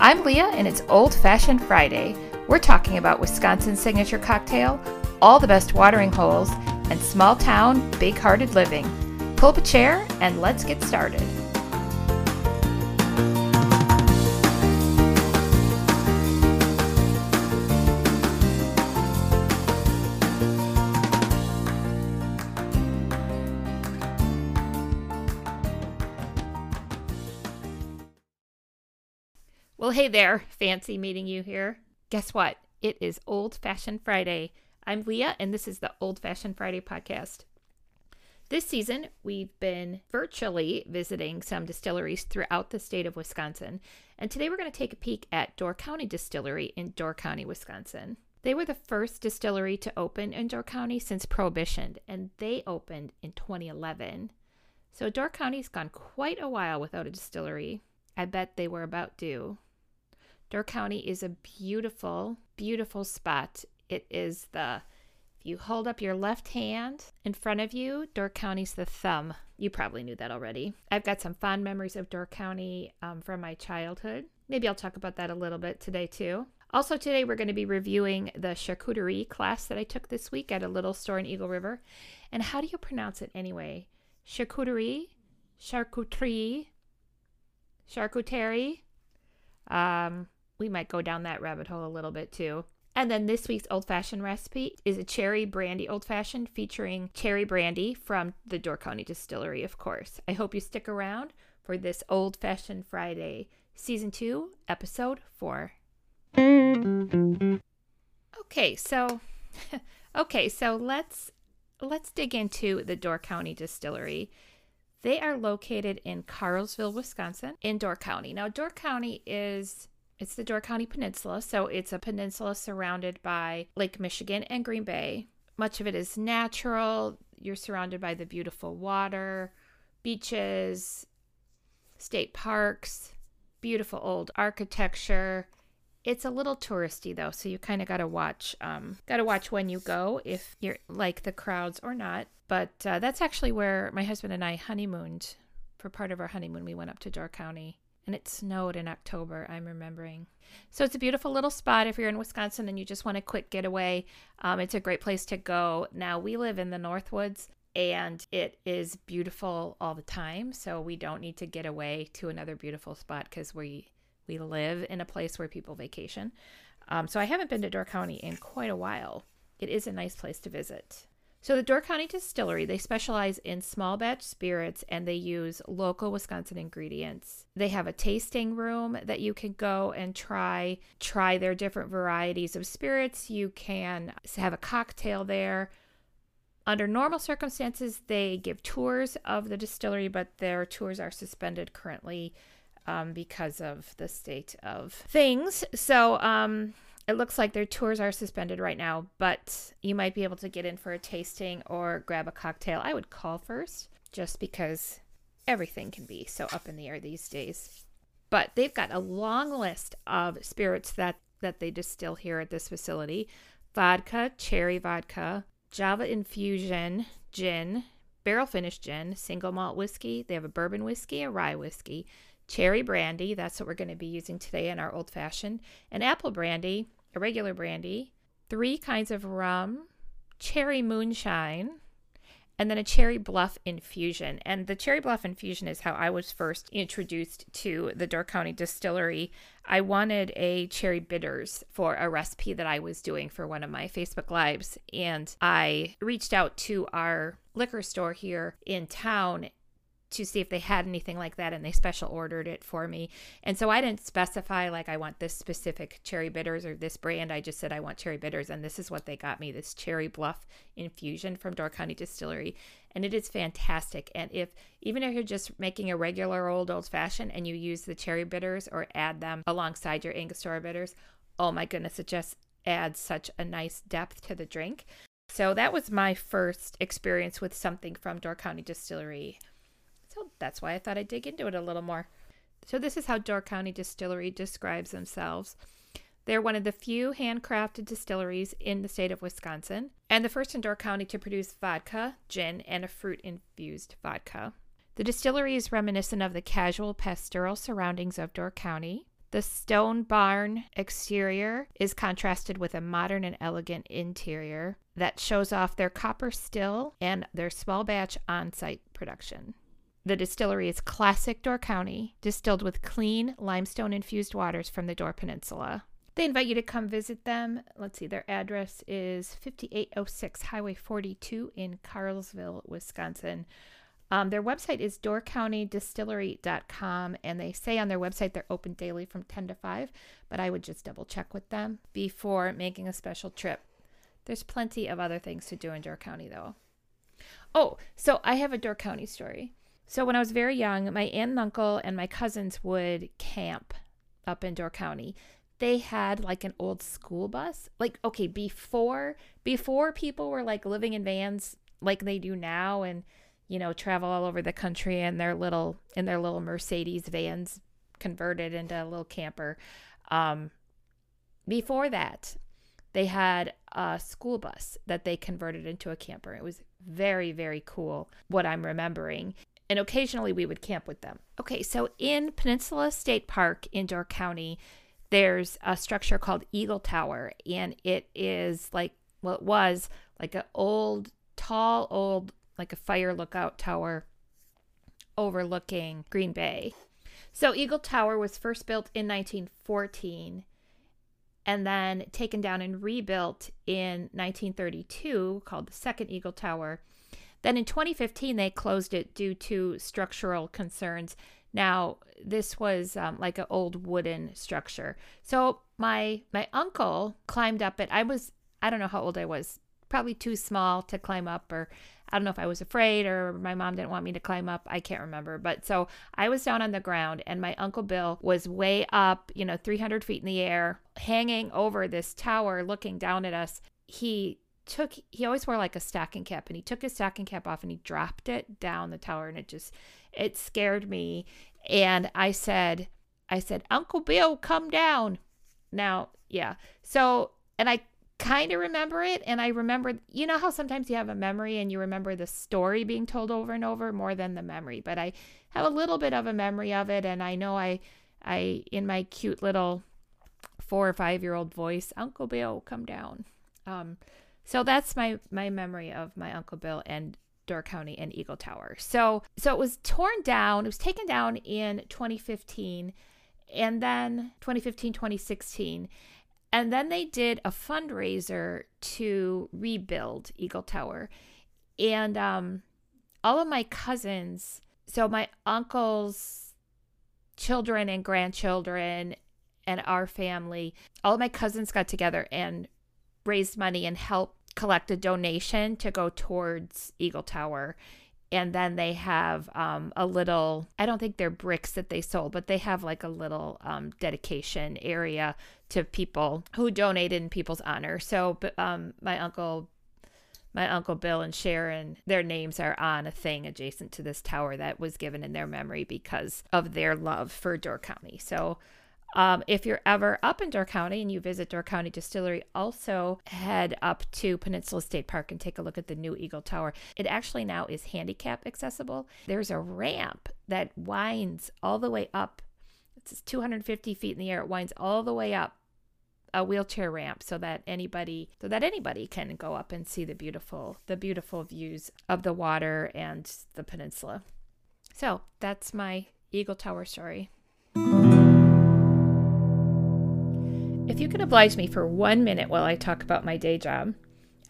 I'm Leah, and it's Old Fashioned Friday. We're talking about Wisconsin's signature cocktail, all the best watering holes, and small town, big hearted living. Pull up a chair and let's get started. Well, hey there, fancy meeting you here. Guess what? It is Old Fashioned Friday. I'm Leah, and this is the Old Fashioned Friday podcast. This season, we've been virtually visiting some distilleries throughout the state of Wisconsin, and today we're going to take a peek at Door County Distillery in Door County, Wisconsin. They were the first distillery to open in Door County since Prohibition, and they opened in 2011. So Door County's gone quite a while without a distillery. I bet they were about due. Door County is a beautiful, beautiful spot. It is the, if you hold up your left hand in front of you, Door County's the thumb. You probably knew that already. I've got some fond memories of Door County um, from my childhood. Maybe I'll talk about that a little bit today too. Also, today we're going to be reviewing the charcuterie class that I took this week at a little store in Eagle River. And how do you pronounce it anyway? Charcuterie? Charcuterie? Charcuterie? Um, we might go down that rabbit hole a little bit too. And then this week's old fashioned recipe is a cherry brandy old fashioned featuring cherry brandy from the Door County Distillery, of course. I hope you stick around for this old fashioned Friday, season two, episode four. Okay, so okay, so let's let's dig into the Door County Distillery. They are located in Carlsville, Wisconsin, in Door County. Now, Door County is it's the Door County Peninsula, so it's a peninsula surrounded by Lake Michigan and Green Bay. Much of it is natural. You're surrounded by the beautiful water, beaches, state parks, beautiful old architecture. It's a little touristy though, so you kind of got to watch um got to watch when you go if you're like the crowds or not. But uh, that's actually where my husband and I honeymooned. For part of our honeymoon, we went up to Door County and it snowed in October, I'm remembering. So it's a beautiful little spot if you're in Wisconsin and you just want a quick getaway. Um, it's a great place to go. Now, we live in the Northwoods and it is beautiful all the time. So we don't need to get away to another beautiful spot because we, we live in a place where people vacation. Um, so I haven't been to Door County in quite a while. It is a nice place to visit. So, the Door County Distillery, they specialize in small batch spirits and they use local Wisconsin ingredients. They have a tasting room that you can go and try try their different varieties of spirits. You can have a cocktail there. Under normal circumstances, they give tours of the distillery, but their tours are suspended currently um, because of the state of things. So, um, it looks like their tours are suspended right now, but you might be able to get in for a tasting or grab a cocktail. I would call first just because everything can be so up in the air these days. But they've got a long list of spirits that that they distill here at this facility. Vodka, cherry vodka, Java infusion, gin, barrel finished gin, single malt whiskey. They have a bourbon whiskey, a rye whiskey, cherry brandy, that's what we're going to be using today in our old fashioned, and apple brandy, a regular brandy, three kinds of rum, cherry moonshine, and then a cherry bluff infusion. And the cherry bluff infusion is how I was first introduced to the Door County distillery. I wanted a cherry bitters for a recipe that I was doing for one of my Facebook lives. And I reached out to our liquor store here in town to see if they had anything like that and they special ordered it for me. And so I didn't specify like I want this specific cherry bitters or this brand. I just said I want cherry bitters and this is what they got me this cherry bluff infusion from Door County Distillery and it is fantastic. And if even if you're just making a regular old old fashioned and you use the cherry bitters or add them alongside your Angostura bitters, oh my goodness, it just adds such a nice depth to the drink. So that was my first experience with something from Door County Distillery. So that's why I thought I'd dig into it a little more. So, this is how Door County Distillery describes themselves. They're one of the few handcrafted distilleries in the state of Wisconsin, and the first in Door County to produce vodka, gin, and a fruit infused vodka. The distillery is reminiscent of the casual pastoral surroundings of Door County. The stone barn exterior is contrasted with a modern and elegant interior that shows off their copper still and their small batch on site production. The distillery is classic Door County, distilled with clean limestone infused waters from the Door Peninsula. They invite you to come visit them. Let's see, their address is 5806 Highway 42 in Carlsville, Wisconsin. Um, their website is doorcountydistillery.com, and they say on their website they're open daily from 10 to 5, but I would just double check with them before making a special trip. There's plenty of other things to do in Door County, though. Oh, so I have a Door County story. So when I was very young, my aunt and uncle and my cousins would camp up in Door County. They had like an old school bus. Like okay, before before people were like living in vans like they do now and you know, travel all over the country in their little in their little Mercedes vans converted into a little camper. Um, before that, they had a school bus that they converted into a camper. It was very, very cool what I'm remembering and occasionally we would camp with them. Okay, so in Peninsula State Park in Door County, there's a structure called Eagle Tower, and it is like, well, it was like an old, tall, old, like a fire lookout tower overlooking Green Bay. So Eagle Tower was first built in 1914 and then taken down and rebuilt in 1932 called the second Eagle Tower then in 2015, they closed it due to structural concerns. Now, this was um, like an old wooden structure. So my my uncle climbed up it. I was I don't know how old I was, probably too small to climb up, or I don't know if I was afraid or my mom didn't want me to climb up. I can't remember. But so I was down on the ground, and my uncle Bill was way up, you know, 300 feet in the air, hanging over this tower, looking down at us. He took he always wore like a stocking cap and he took his stocking cap off and he dropped it down the tower and it just it scared me. And i said i said uncle bill come down. Now yeah. So and i kind of remember it and i remember you know how sometimes you have a memory and you remember the story being told over and over more than the memory but i have a little bit of a memory of it and i know i i in my cute little four or five year old voice uncle bill come down. Um so that's my my memory of my Uncle Bill and Door County and Eagle Tower. So so it was torn down. It was taken down in 2015 and then 2015 2016 and then they did a fundraiser to rebuild Eagle Tower. And um all of my cousins, so my uncles children and grandchildren and our family, all of my cousins got together and raised money and helped collect a donation to go towards Eagle Tower. And then they have um, a little, I don't think they're bricks that they sold, but they have like a little um, dedication area to people who donated in people's honor. So um, my uncle my uncle Bill and Sharon, their names are on a thing adjacent to this tower that was given in their memory because of their love for Door County. So um, if you're ever up in Door County and you visit Door County Distillery, also head up to Peninsula State Park and take a look at the new Eagle Tower. It actually now is handicap accessible. There's a ramp that winds all the way up. It's 250 feet in the air. It winds all the way up a wheelchair ramp so that anybody so that anybody can go up and see the beautiful the beautiful views of the water and the peninsula. So that's my Eagle Tower story. You could oblige me for one minute while I talk about my day job.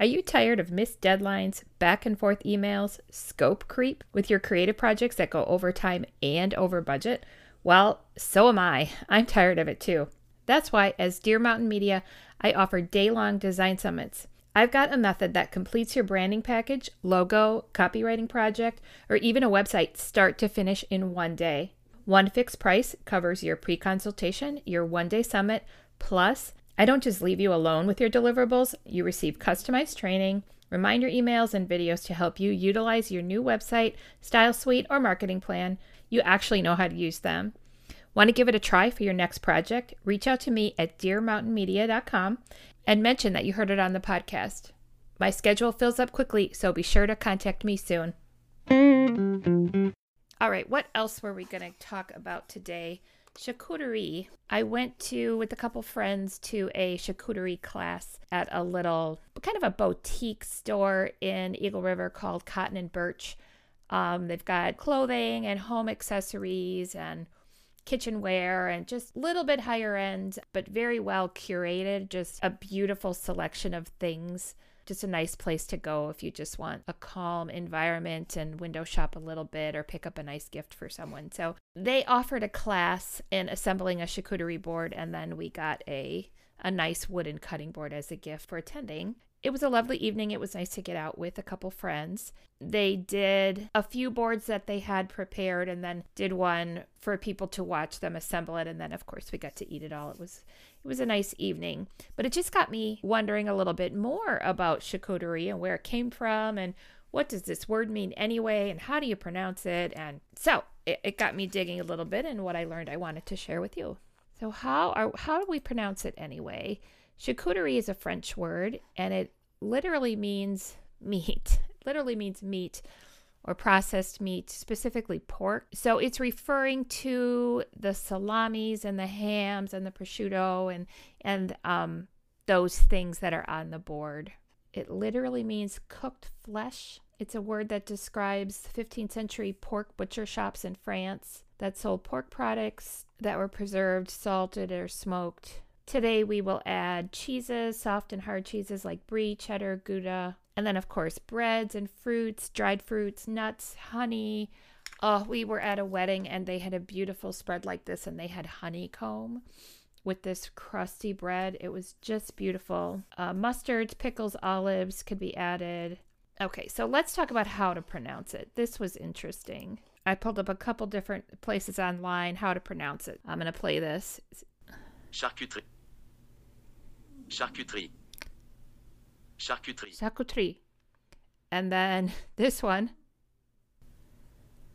Are you tired of missed deadlines, back and forth emails, scope creep with your creative projects that go over time and over budget? Well, so am I. I'm tired of it too. That's why, as Deer Mountain Media, I offer day long design summits. I've got a method that completes your branding package, logo, copywriting project, or even a website start to finish in one day. One fixed price covers your pre consultation, your one day summit, Plus, I don't just leave you alone with your deliverables, you receive customized training, reminder emails, and videos to help you utilize your new website, style suite, or marketing plan. You actually know how to use them. Want to give it a try for your next project? Reach out to me at deermountainmedia.com and mention that you heard it on the podcast. My schedule fills up quickly, so be sure to contact me soon. All right, what else were we going to talk about today? Charcuterie. I went to with a couple friends to a charcuterie class at a little kind of a boutique store in Eagle River called Cotton and Birch. Um, they've got clothing and home accessories and kitchenware and just a little bit higher end, but very well curated. Just a beautiful selection of things. Just a nice place to go if you just want a calm environment and window shop a little bit or pick up a nice gift for someone. So they offered a class in assembling a charcuterie board, and then we got a a nice wooden cutting board as a gift for attending it was a lovely evening. It was nice to get out with a couple friends. They did a few boards that they had prepared and then did one for people to watch them assemble it and then of course we got to eat it all. It was it was a nice evening. But it just got me wondering a little bit more about charcuterie and where it came from and what does this word mean anyway and how do you pronounce it and so it, it got me digging a little bit and what I learned I wanted to share with you. So how are how do we pronounce it anyway? Charcuterie is a French word and it literally means meat. It literally means meat or processed meat, specifically pork. So it's referring to the salamis and the hams and the prosciutto and and um, those things that are on the board. It literally means cooked flesh. It's a word that describes 15th century pork butcher shops in France that sold pork products that were preserved, salted, or smoked Today we will add cheeses, soft and hard cheeses like brie, cheddar, Gouda, and then of course breads and fruits, dried fruits, nuts, honey. Oh, we were at a wedding and they had a beautiful spread like this and they had honeycomb with this crusty bread. It was just beautiful. Uh, mustards, pickles, olives could be added. Okay, so let's talk about how to pronounce it. This was interesting. I pulled up a couple different places online how to pronounce it. I'm going to play this. Charcuterie. Charcuterie. Charcuterie. Charcuterie. And then this one.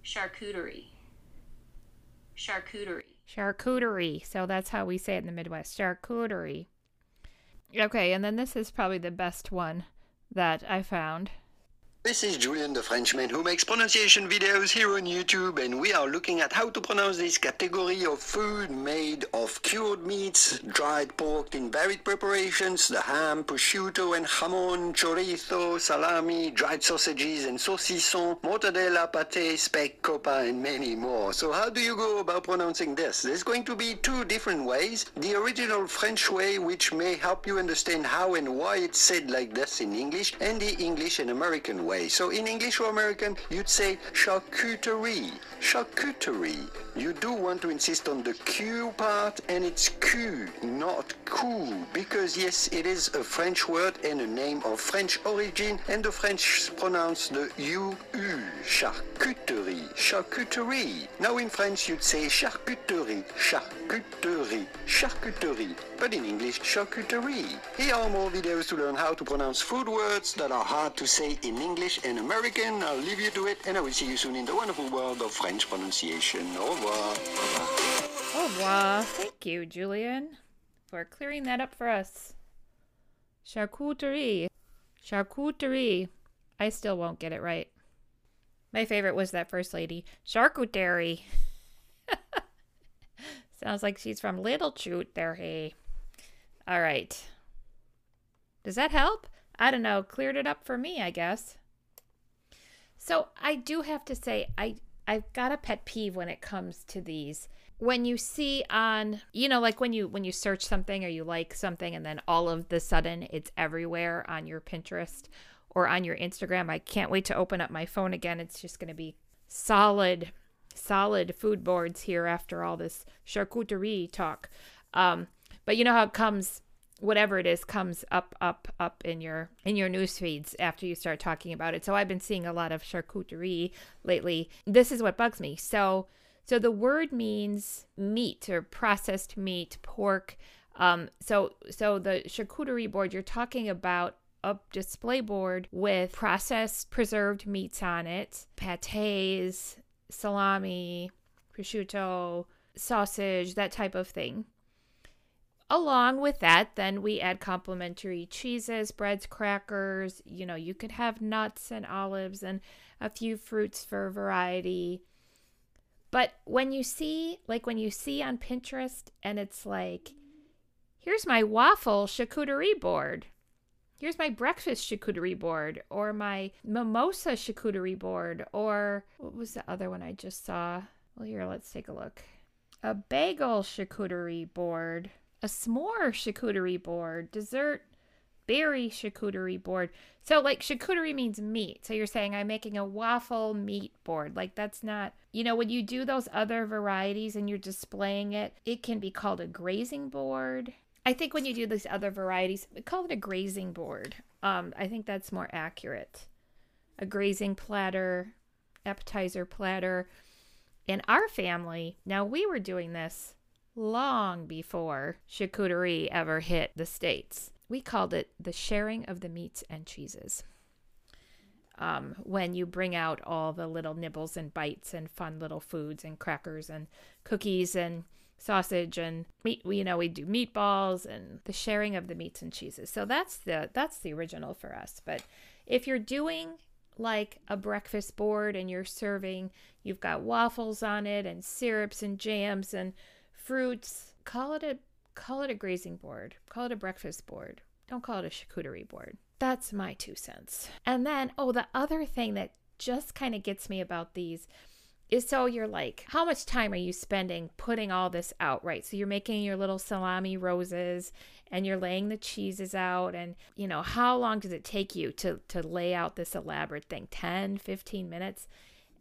Charcuterie. Charcuterie. Charcuterie. So that's how we say it in the Midwest. Charcuterie. Okay, and then this is probably the best one that I found. This is Julian the Frenchman who makes pronunciation videos here on YouTube and we are looking at how to pronounce this category of food made of cured meats, dried pork in varied preparations, the ham, prosciutto and jamon, chorizo, salami, dried sausages and saucisson, mortadella, pate, speck, coppa and many more. So how do you go about pronouncing this? There's going to be two different ways. The original French way which may help you understand how and why it's said like this in English and the English and American way way. So in English or American, you'd say charcuterie. Charcuterie. You do want to insist on the Q part, and it's Q, not coup, because yes, it is a French word and a name of French origin, and the French pronounce the U, U, charcuterie, charcuterie. Now in French, you'd say charcuterie, charcuterie, charcuterie, but in English, charcuterie. Here are more videos to learn how to pronounce food words that are hard to say in English and American. I'll leave you to it, and I will see you soon in the wonderful world of French pronunciation. Au revoir. Au revoir. Thank you, Julian, for clearing that up for us. Charcuterie. Charcuterie. I still won't get it right. My favorite was that first lady. Charcuterie. Sounds like she's from Little Chute there, hey. All right. Does that help? I don't know. Cleared it up for me, I guess. So I do have to say, I I've got a pet peeve when it comes to these. When you see on, you know, like when you when you search something or you like something and then all of the sudden it's everywhere on your Pinterest or on your Instagram. I can't wait to open up my phone again. It's just going to be solid solid food boards here after all this charcuterie talk. Um, but you know how it comes whatever it is comes up up up in your in your news feeds after you start talking about it so i've been seeing a lot of charcuterie lately this is what bugs me so so the word means meat or processed meat pork um so so the charcuterie board you're talking about a display board with processed preserved meats on it pates salami prosciutto sausage that type of thing Along with that, then we add complementary cheeses, breads, crackers. You know, you could have nuts and olives and a few fruits for variety. But when you see, like when you see on Pinterest and it's like, here's my waffle charcuterie board. Here's my breakfast charcuterie board or my mimosa charcuterie board or what was the other one I just saw? Well, here, let's take a look. A bagel charcuterie board, a s'more charcuterie board, dessert berry charcuterie board. So, like, charcuterie means meat. So, you're saying I'm making a waffle meat board. Like, that's not, you know, when you do those other varieties and you're displaying it, it can be called a grazing board. I think when you do these other varieties, we call it a grazing board. Um, I think that's more accurate. A grazing platter, appetizer platter. In our family, now we were doing this long before charcuterie ever hit the States. We called it the sharing of the meats and cheeses. Um, when you bring out all the little nibbles and bites and fun little foods and crackers and cookies and sausage and meat you know we do meatballs and the sharing of the meats and cheeses. So that's the that's the original for us. But if you're doing like a breakfast board and you're serving you've got waffles on it and syrups and jams and fruits call it a call it a grazing board call it a breakfast board. Don't call it a charcuterie board. That's my two cents. And then oh the other thing that just kind of gets me about these is so you're like, how much time are you spending putting all this out, right? So you're making your little salami roses and you're laying the cheeses out and you know, how long does it take you to to lay out this elaborate thing? 10, 15 minutes?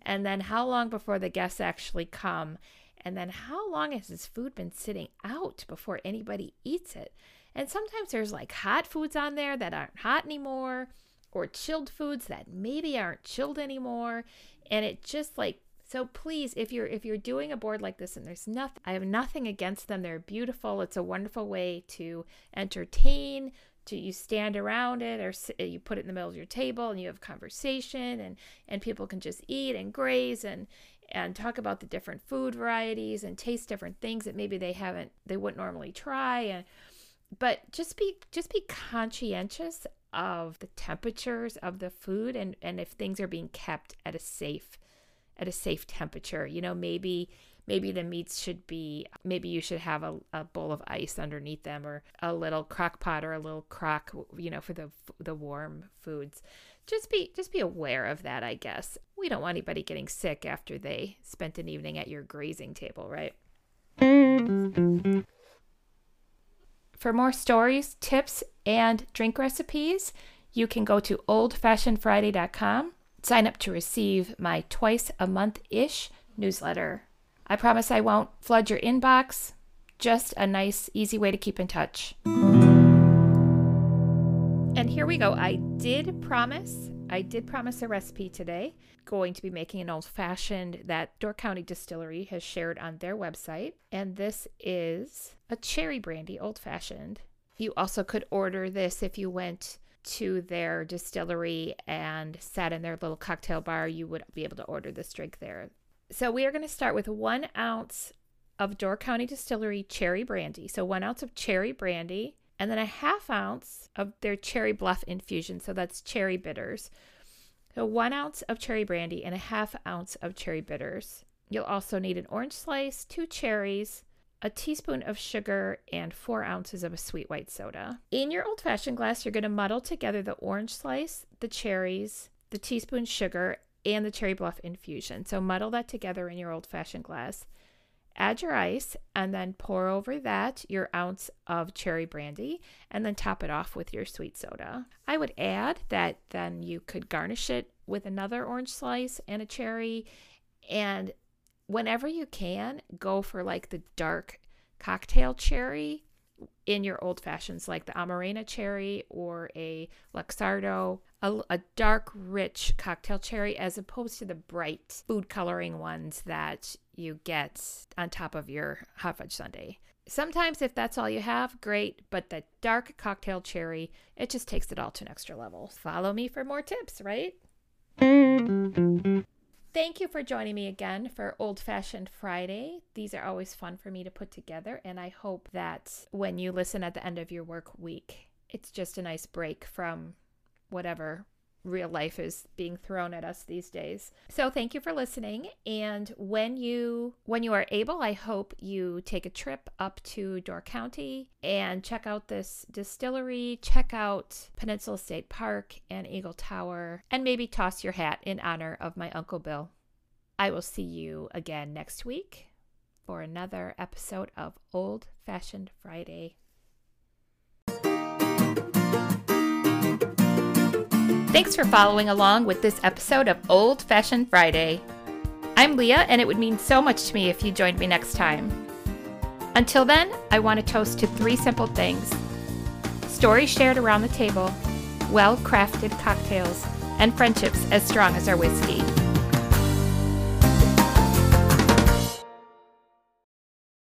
And then how long before the guests actually come? And then how long has this food been sitting out before anybody eats it? And sometimes there's like hot foods on there that aren't hot anymore or chilled foods that maybe aren't chilled anymore and it just like so please, if you're if you're doing a board like this and there's nothing I have nothing against them. They're beautiful. It's a wonderful way to entertain, to you stand around it or you put it in the middle of your table and you have conversation and and people can just eat and graze and and talk about the different food varieties and taste different things that maybe they haven't they wouldn't normally try and but just be just be conscientious of the temperatures of the food and and if things are being kept at a safe at a safe temperature. You know, maybe maybe the meats should be maybe you should have a, a bowl of ice underneath them or a little crock pot or a little crock you know for the the warm foods. Just be just be aware of that i guess. We don't want anybody getting sick after they spent an evening at your grazing table right? For more stories tips and drink recipes you can go to oldfashionedfriday.com sign up to receive my twice a month ish newsletter. I promise I won't flood your inbox, just a nice, easy way to keep in touch. And here we go. I did promise, I did promise a recipe today. Going to be making an old fashioned that Door County Distillery has shared on their website. And this is a cherry brandy old fashioned. You also could order this if you went to their distillery and sat in their little cocktail bar, you would be able to order this drink there. So we are going to start with one ounce of Door County Distillery cherry brandy. So one ounce of cherry brandy, and then a half ounce of their cherry bluff infusion. So that's cherry bitters. So one ounce of cherry brandy and a half ounce of cherry bitters. You'll also need an orange slice, two cherries, a teaspoon of sugar, and four ounces of a sweet white soda. In your old fashioned glass, you're going to muddle together the orange slice, the cherries, the teaspoon sugar, and the cherry bluff infusion. So muddle that together in your old fashioned glass. Add your ice and then pour over that your ounce of cherry brandy and then top it off with your sweet soda. I would add that then you could garnish it with another orange slice and a cherry and whenever you can, go for like the dark cocktail cherry in your old fashions, like the Amarena cherry or a Luxardo, a, a, dark, rich cocktail cherry, as opposed to the bright food coloring ones that you get on top of your hot fudge sundae. Sometimes, if that's all you have, great, but the dark cocktail cherry, it just takes it all to an extra level. Follow me for more tips, right? Thank you for joining me again for Old Fashioned Friday. These are always fun for me to put together, and I hope that when you listen at the end of your work week, it's just a nice break from whatever real life is being thrown at us these days. So thank you for listening and when you when you are able, I hope you take a trip up to Door County and check out this distillery, check out Peninsula State Park and Eagle Tower and maybe toss your hat in honor of my uncle Bill. I will see you again next week for another episode of Old Fashioned Friday. Thanks for following along with this episode of Old Fashioned Friday. I'm Leah, and it would mean so much to me if you joined me next time. Until then, I want to toast to three simple things stories shared around the table, well crafted cocktails, and friendships as strong as our whiskey.